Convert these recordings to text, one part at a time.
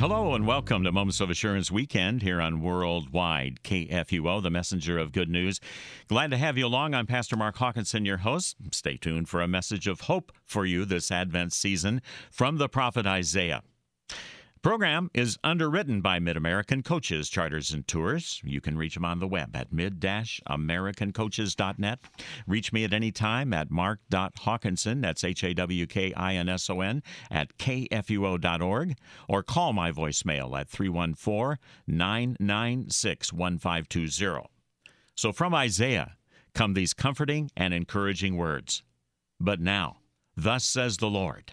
Hello and welcome to Moments of Assurance Weekend here on Worldwide KFUO, the messenger of good news. Glad to have you along. I'm Pastor Mark Hawkinson, your host. Stay tuned for a message of hope for you this Advent season from the prophet Isaiah program is underwritten by Mid American Coaches, Charters, and Tours. You can reach them on the web at mid-americancoaches.net. Reach me at any time at mark.hawkinson, that's H-A-W-K-I-N-S-O-N, at kfuo.org, or call my voicemail at 314-996-1520. So from Isaiah come these comforting and encouraging words. But now, thus says the Lord,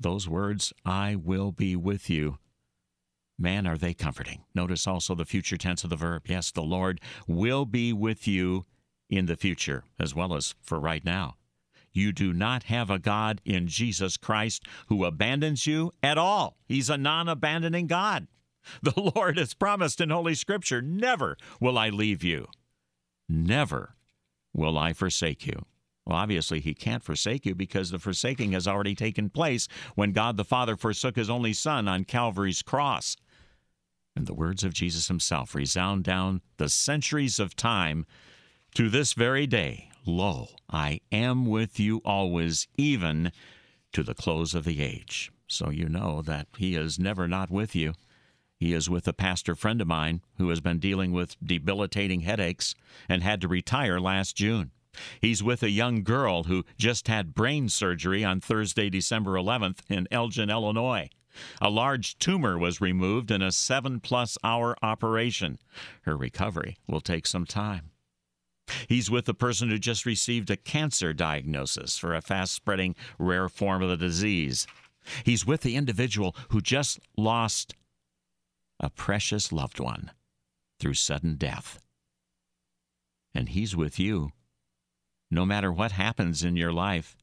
those words, I will be with you. Man, are they comforting. Notice also the future tense of the verb. Yes, the Lord will be with you in the future, as well as for right now. You do not have a God in Jesus Christ who abandons you at all. He's a non abandoning God. The Lord has promised in Holy Scripture, Never will I leave you, never will I forsake you. Well, obviously, he can't forsake you because the forsaking has already taken place when God the Father forsook his only Son on Calvary's cross. And the words of Jesus himself resound down the centuries of time to this very day Lo, I am with you always, even to the close of the age. So you know that he is never not with you. He is with a pastor friend of mine who has been dealing with debilitating headaches and had to retire last June. He's with a young girl who just had brain surgery on Thursday, December 11th in Elgin, Illinois. A large tumor was removed in a seven plus hour operation. Her recovery will take some time. He's with a person who just received a cancer diagnosis for a fast spreading rare form of the disease. He's with the individual who just lost a precious loved one through sudden death. And he's with you no matter what happens in your life.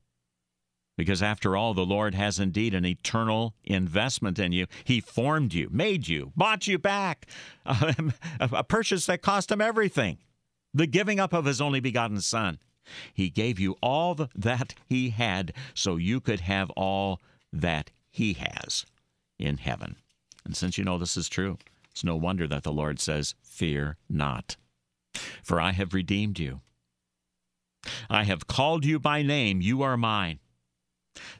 Because after all, the Lord has indeed an eternal investment in you. He formed you, made you, bought you back, a purchase that cost him everything the giving up of his only begotten Son. He gave you all that he had so you could have all that he has in heaven. And since you know this is true, it's no wonder that the Lord says, Fear not, for I have redeemed you. I have called you by name, you are mine.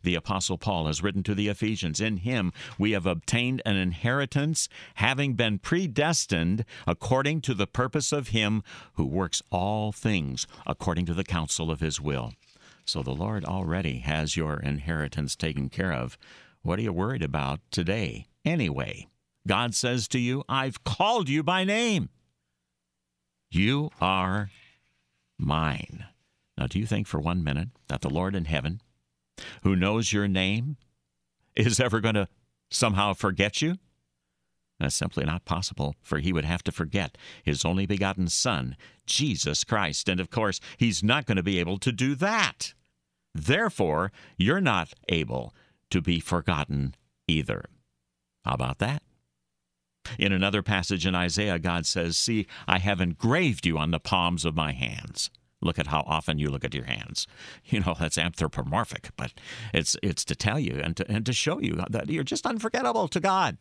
The Apostle Paul has written to the Ephesians In him we have obtained an inheritance, having been predestined according to the purpose of him who works all things according to the counsel of his will. So the Lord already has your inheritance taken care of. What are you worried about today, anyway? God says to you, I've called you by name. You are mine. Now, do you think for one minute that the Lord in heaven, who knows your name, is ever going to somehow forget you? That's simply not possible, for he would have to forget his only begotten Son, Jesus Christ. And of course, he's not going to be able to do that. Therefore, you're not able to be forgotten either. How about that? In another passage in Isaiah, God says, See, I have engraved you on the palms of my hands. Look at how often you look at your hands. You know, that's anthropomorphic, but it's it's to tell you and to, and to show you that you're just unforgettable to God.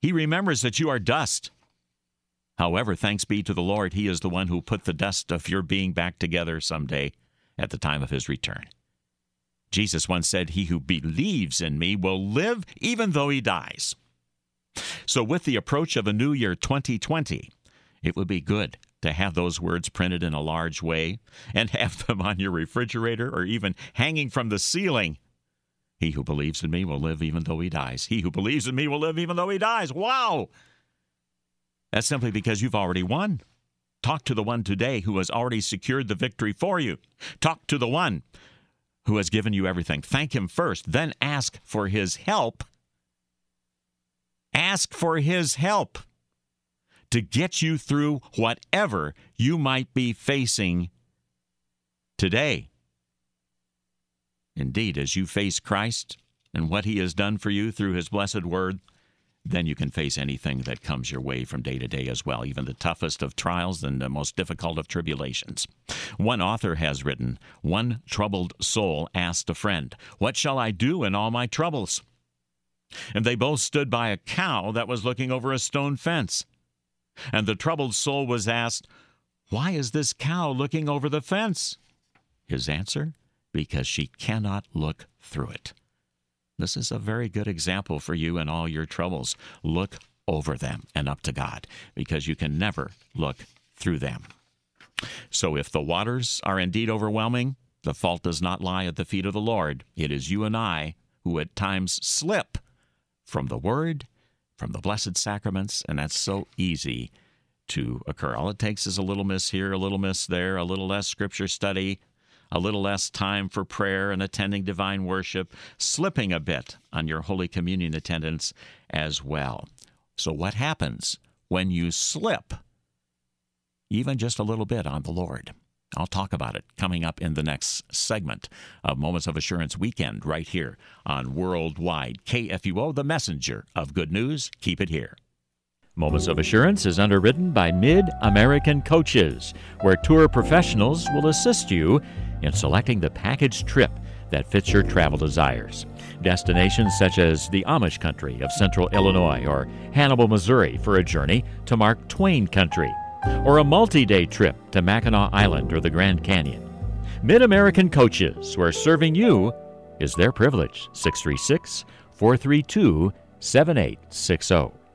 He remembers that you are dust. However, thanks be to the Lord, He is the one who put the dust of your being back together someday at the time of His return. Jesus once said, He who believes in me will live even though he dies. So, with the approach of a new year 2020, it would be good to have those words printed in a large way and have them on your refrigerator or even hanging from the ceiling. He who believes in me will live even though he dies. He who believes in me will live even though he dies. Wow! That's simply because you've already won. Talk to the one today who has already secured the victory for you. Talk to the one who has given you everything. Thank him first, then ask for his help Ask for His help to get you through whatever you might be facing today. Indeed, as you face Christ and what He has done for you through His blessed word, then you can face anything that comes your way from day to day as well, even the toughest of trials and the most difficult of tribulations. One author has written One troubled soul asked a friend, What shall I do in all my troubles? And they both stood by a cow that was looking over a stone fence. And the troubled soul was asked, Why is this cow looking over the fence? His answer, Because she cannot look through it. This is a very good example for you in all your troubles. Look over them and up to God, because you can never look through them. So if the waters are indeed overwhelming, the fault does not lie at the feet of the Lord. It is you and I who at times slip from the Word, from the blessed sacraments, and that's so easy to occur. All it takes is a little miss here, a little miss there, a little less scripture study, a little less time for prayer and attending divine worship, slipping a bit on your Holy Communion attendance as well. So, what happens when you slip even just a little bit on the Lord? I'll talk about it coming up in the next segment of Moments of Assurance Weekend right here on Worldwide KFUO, the messenger of good news. Keep it here. Moments of Assurance is underwritten by Mid American Coaches, where tour professionals will assist you in selecting the package trip that fits your travel desires. Destinations such as the Amish country of central Illinois or Hannibal, Missouri for a journey to Mark Twain country, or a multi day trip to Mackinac Island or the Grand Canyon. Mid American Coaches, where serving you is their privilege. 636 432 7860.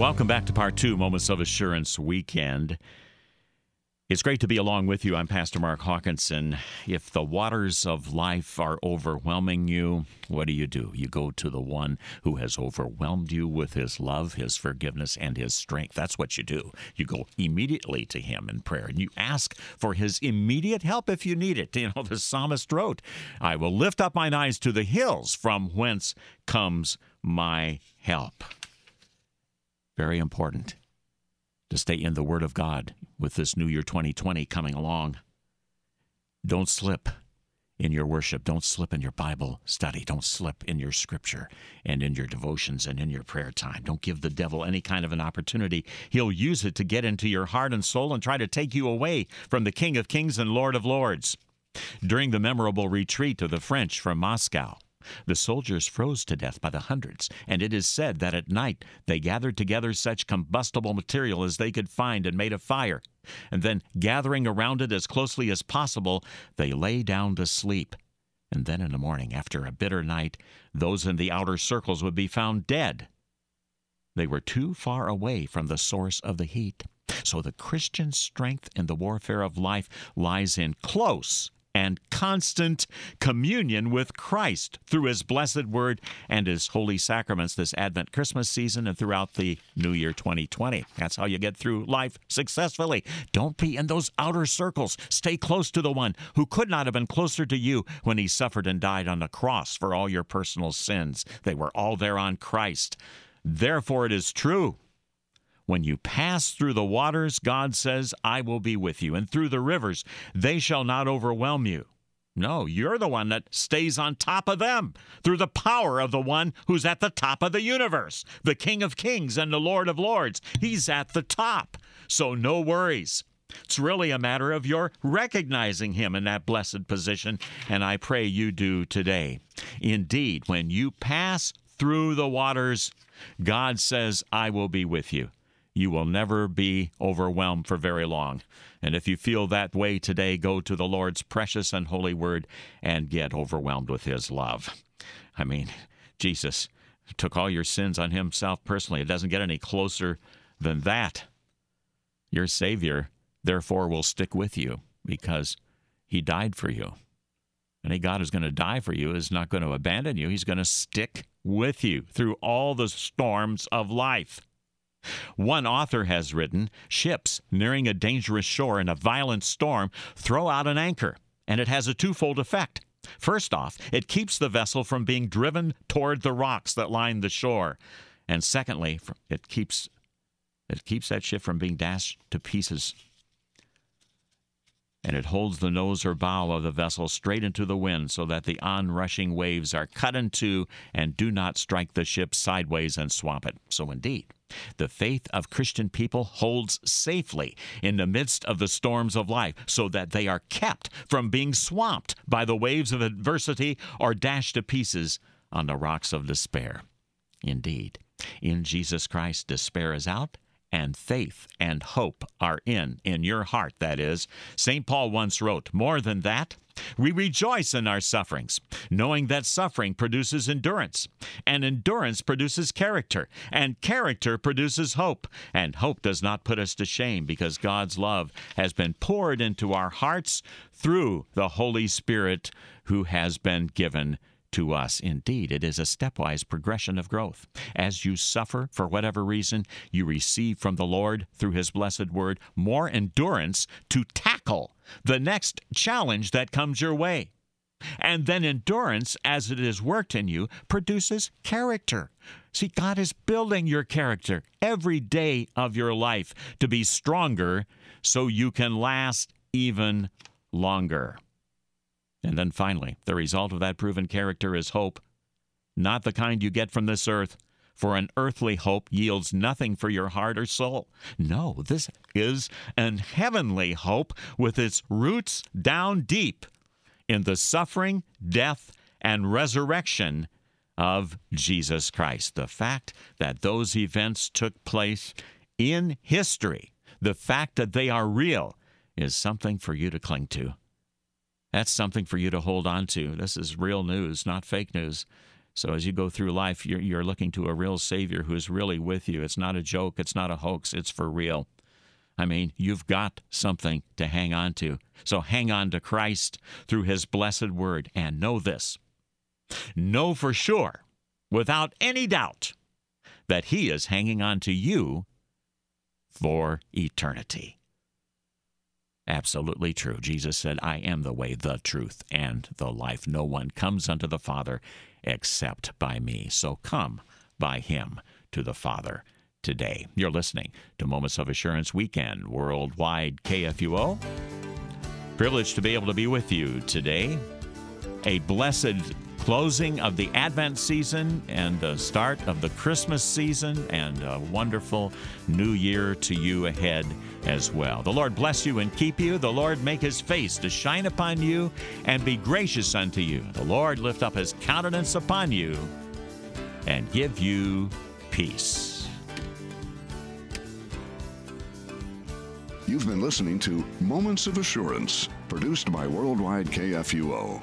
Welcome back to part two, Moments of Assurance Weekend. It's great to be along with you. I'm Pastor Mark Hawkinson. If the waters of life are overwhelming you, what do you do? You go to the one who has overwhelmed you with his love, his forgiveness, and his strength. That's what you do. You go immediately to him in prayer and you ask for his immediate help if you need it. You know, the psalmist wrote, I will lift up mine eyes to the hills from whence comes my help. Very important to stay in the Word of God with this New Year 2020 coming along. Don't slip in your worship. Don't slip in your Bible study. Don't slip in your scripture and in your devotions and in your prayer time. Don't give the devil any kind of an opportunity. He'll use it to get into your heart and soul and try to take you away from the King of Kings and Lord of Lords. During the memorable retreat of the French from Moscow, the soldiers froze to death by the hundreds, and it is said that at night they gathered together such combustible material as they could find and made a fire, and then, gathering around it as closely as possible, they lay down to sleep. And then in the morning, after a bitter night, those in the outer circles would be found dead. They were too far away from the source of the heat. So the Christian strength in the warfare of life lies in close and constant communion with Christ through His blessed word and His holy sacraments this Advent Christmas season and throughout the New Year 2020. That's how you get through life successfully. Don't be in those outer circles. Stay close to the one who could not have been closer to you when He suffered and died on the cross for all your personal sins. They were all there on Christ. Therefore, it is true when you pass through the waters, God says, I will be with you. And through the rivers, they shall not overwhelm you. No, you're the one that stays on top of them through the power of the one who's at the top of the universe, the King of Kings and the Lord of Lords. He's at the top. So no worries. It's really a matter of your recognizing him in that blessed position, and I pray you do today. Indeed, when you pass through the waters, God says, I will be with you you will never be overwhelmed for very long. And if you feel that way today, go to the Lord's precious and holy word and get overwhelmed with his love. I mean, Jesus took all your sins on himself personally. It doesn't get any closer than that. Your Savior, therefore, will stick with you because He died for you. Any God who's going to die for you is not going to abandon you. He's going to stick with you through all the storms of life. One author has written ships nearing a dangerous shore in a violent storm throw out an anchor, and it has a twofold effect. First off, it keeps the vessel from being driven toward the rocks that line the shore. And secondly, it keeps it keeps that ship from being dashed to pieces and it holds the nose or bow of the vessel straight into the wind so that the onrushing waves are cut in two and do not strike the ship sideways and swamp it. So, indeed, the faith of Christian people holds safely in the midst of the storms of life so that they are kept from being swamped by the waves of adversity or dashed to pieces on the rocks of despair. Indeed, in Jesus Christ, despair is out and faith and hope are in, in your heart, that is. St. Paul once wrote, More than that, we rejoice in our sufferings, knowing that suffering produces endurance, and endurance produces character, and character produces hope, and hope does not put us to shame because God's love has been poured into our hearts through the Holy Spirit who has been given to us. Indeed, it is a stepwise progression of growth. As you suffer for whatever reason, you receive from the Lord through His blessed word more endurance to tackle the next challenge that comes your way. And then endurance, as it is worked in you, produces character. See, God is building your character every day of your life to be stronger so you can last even longer. And then finally, the result of that proven character is hope, not the kind you get from this earth. For an earthly hope yields nothing for your heart or soul. No, this is an heavenly hope with its roots down deep in the suffering, death, and resurrection of Jesus Christ. The fact that those events took place in history, the fact that they are real, is something for you to cling to. That's something for you to hold on to. This is real news, not fake news. So as you go through life, you're, you're looking to a real Savior who is really with you. It's not a joke, it's not a hoax, it's for real. I mean, you've got something to hang on to. So hang on to Christ through His blessed word and know this. Know for sure, without any doubt, that He is hanging on to you for eternity. Absolutely true. Jesus said, I am the way, the truth, and the life. No one comes unto the Father except by me. So come by him to the Father today. You're listening to Moments of Assurance Weekend, Worldwide KFUO. Privileged to be able to be with you today. A blessed closing of the Advent season and the start of the Christmas season, and a wonderful new year to you ahead as well. The Lord bless you and keep you. The Lord make his face to shine upon you and be gracious unto you. The Lord lift up his countenance upon you and give you peace. You've been listening to Moments of Assurance, produced by Worldwide KFUO.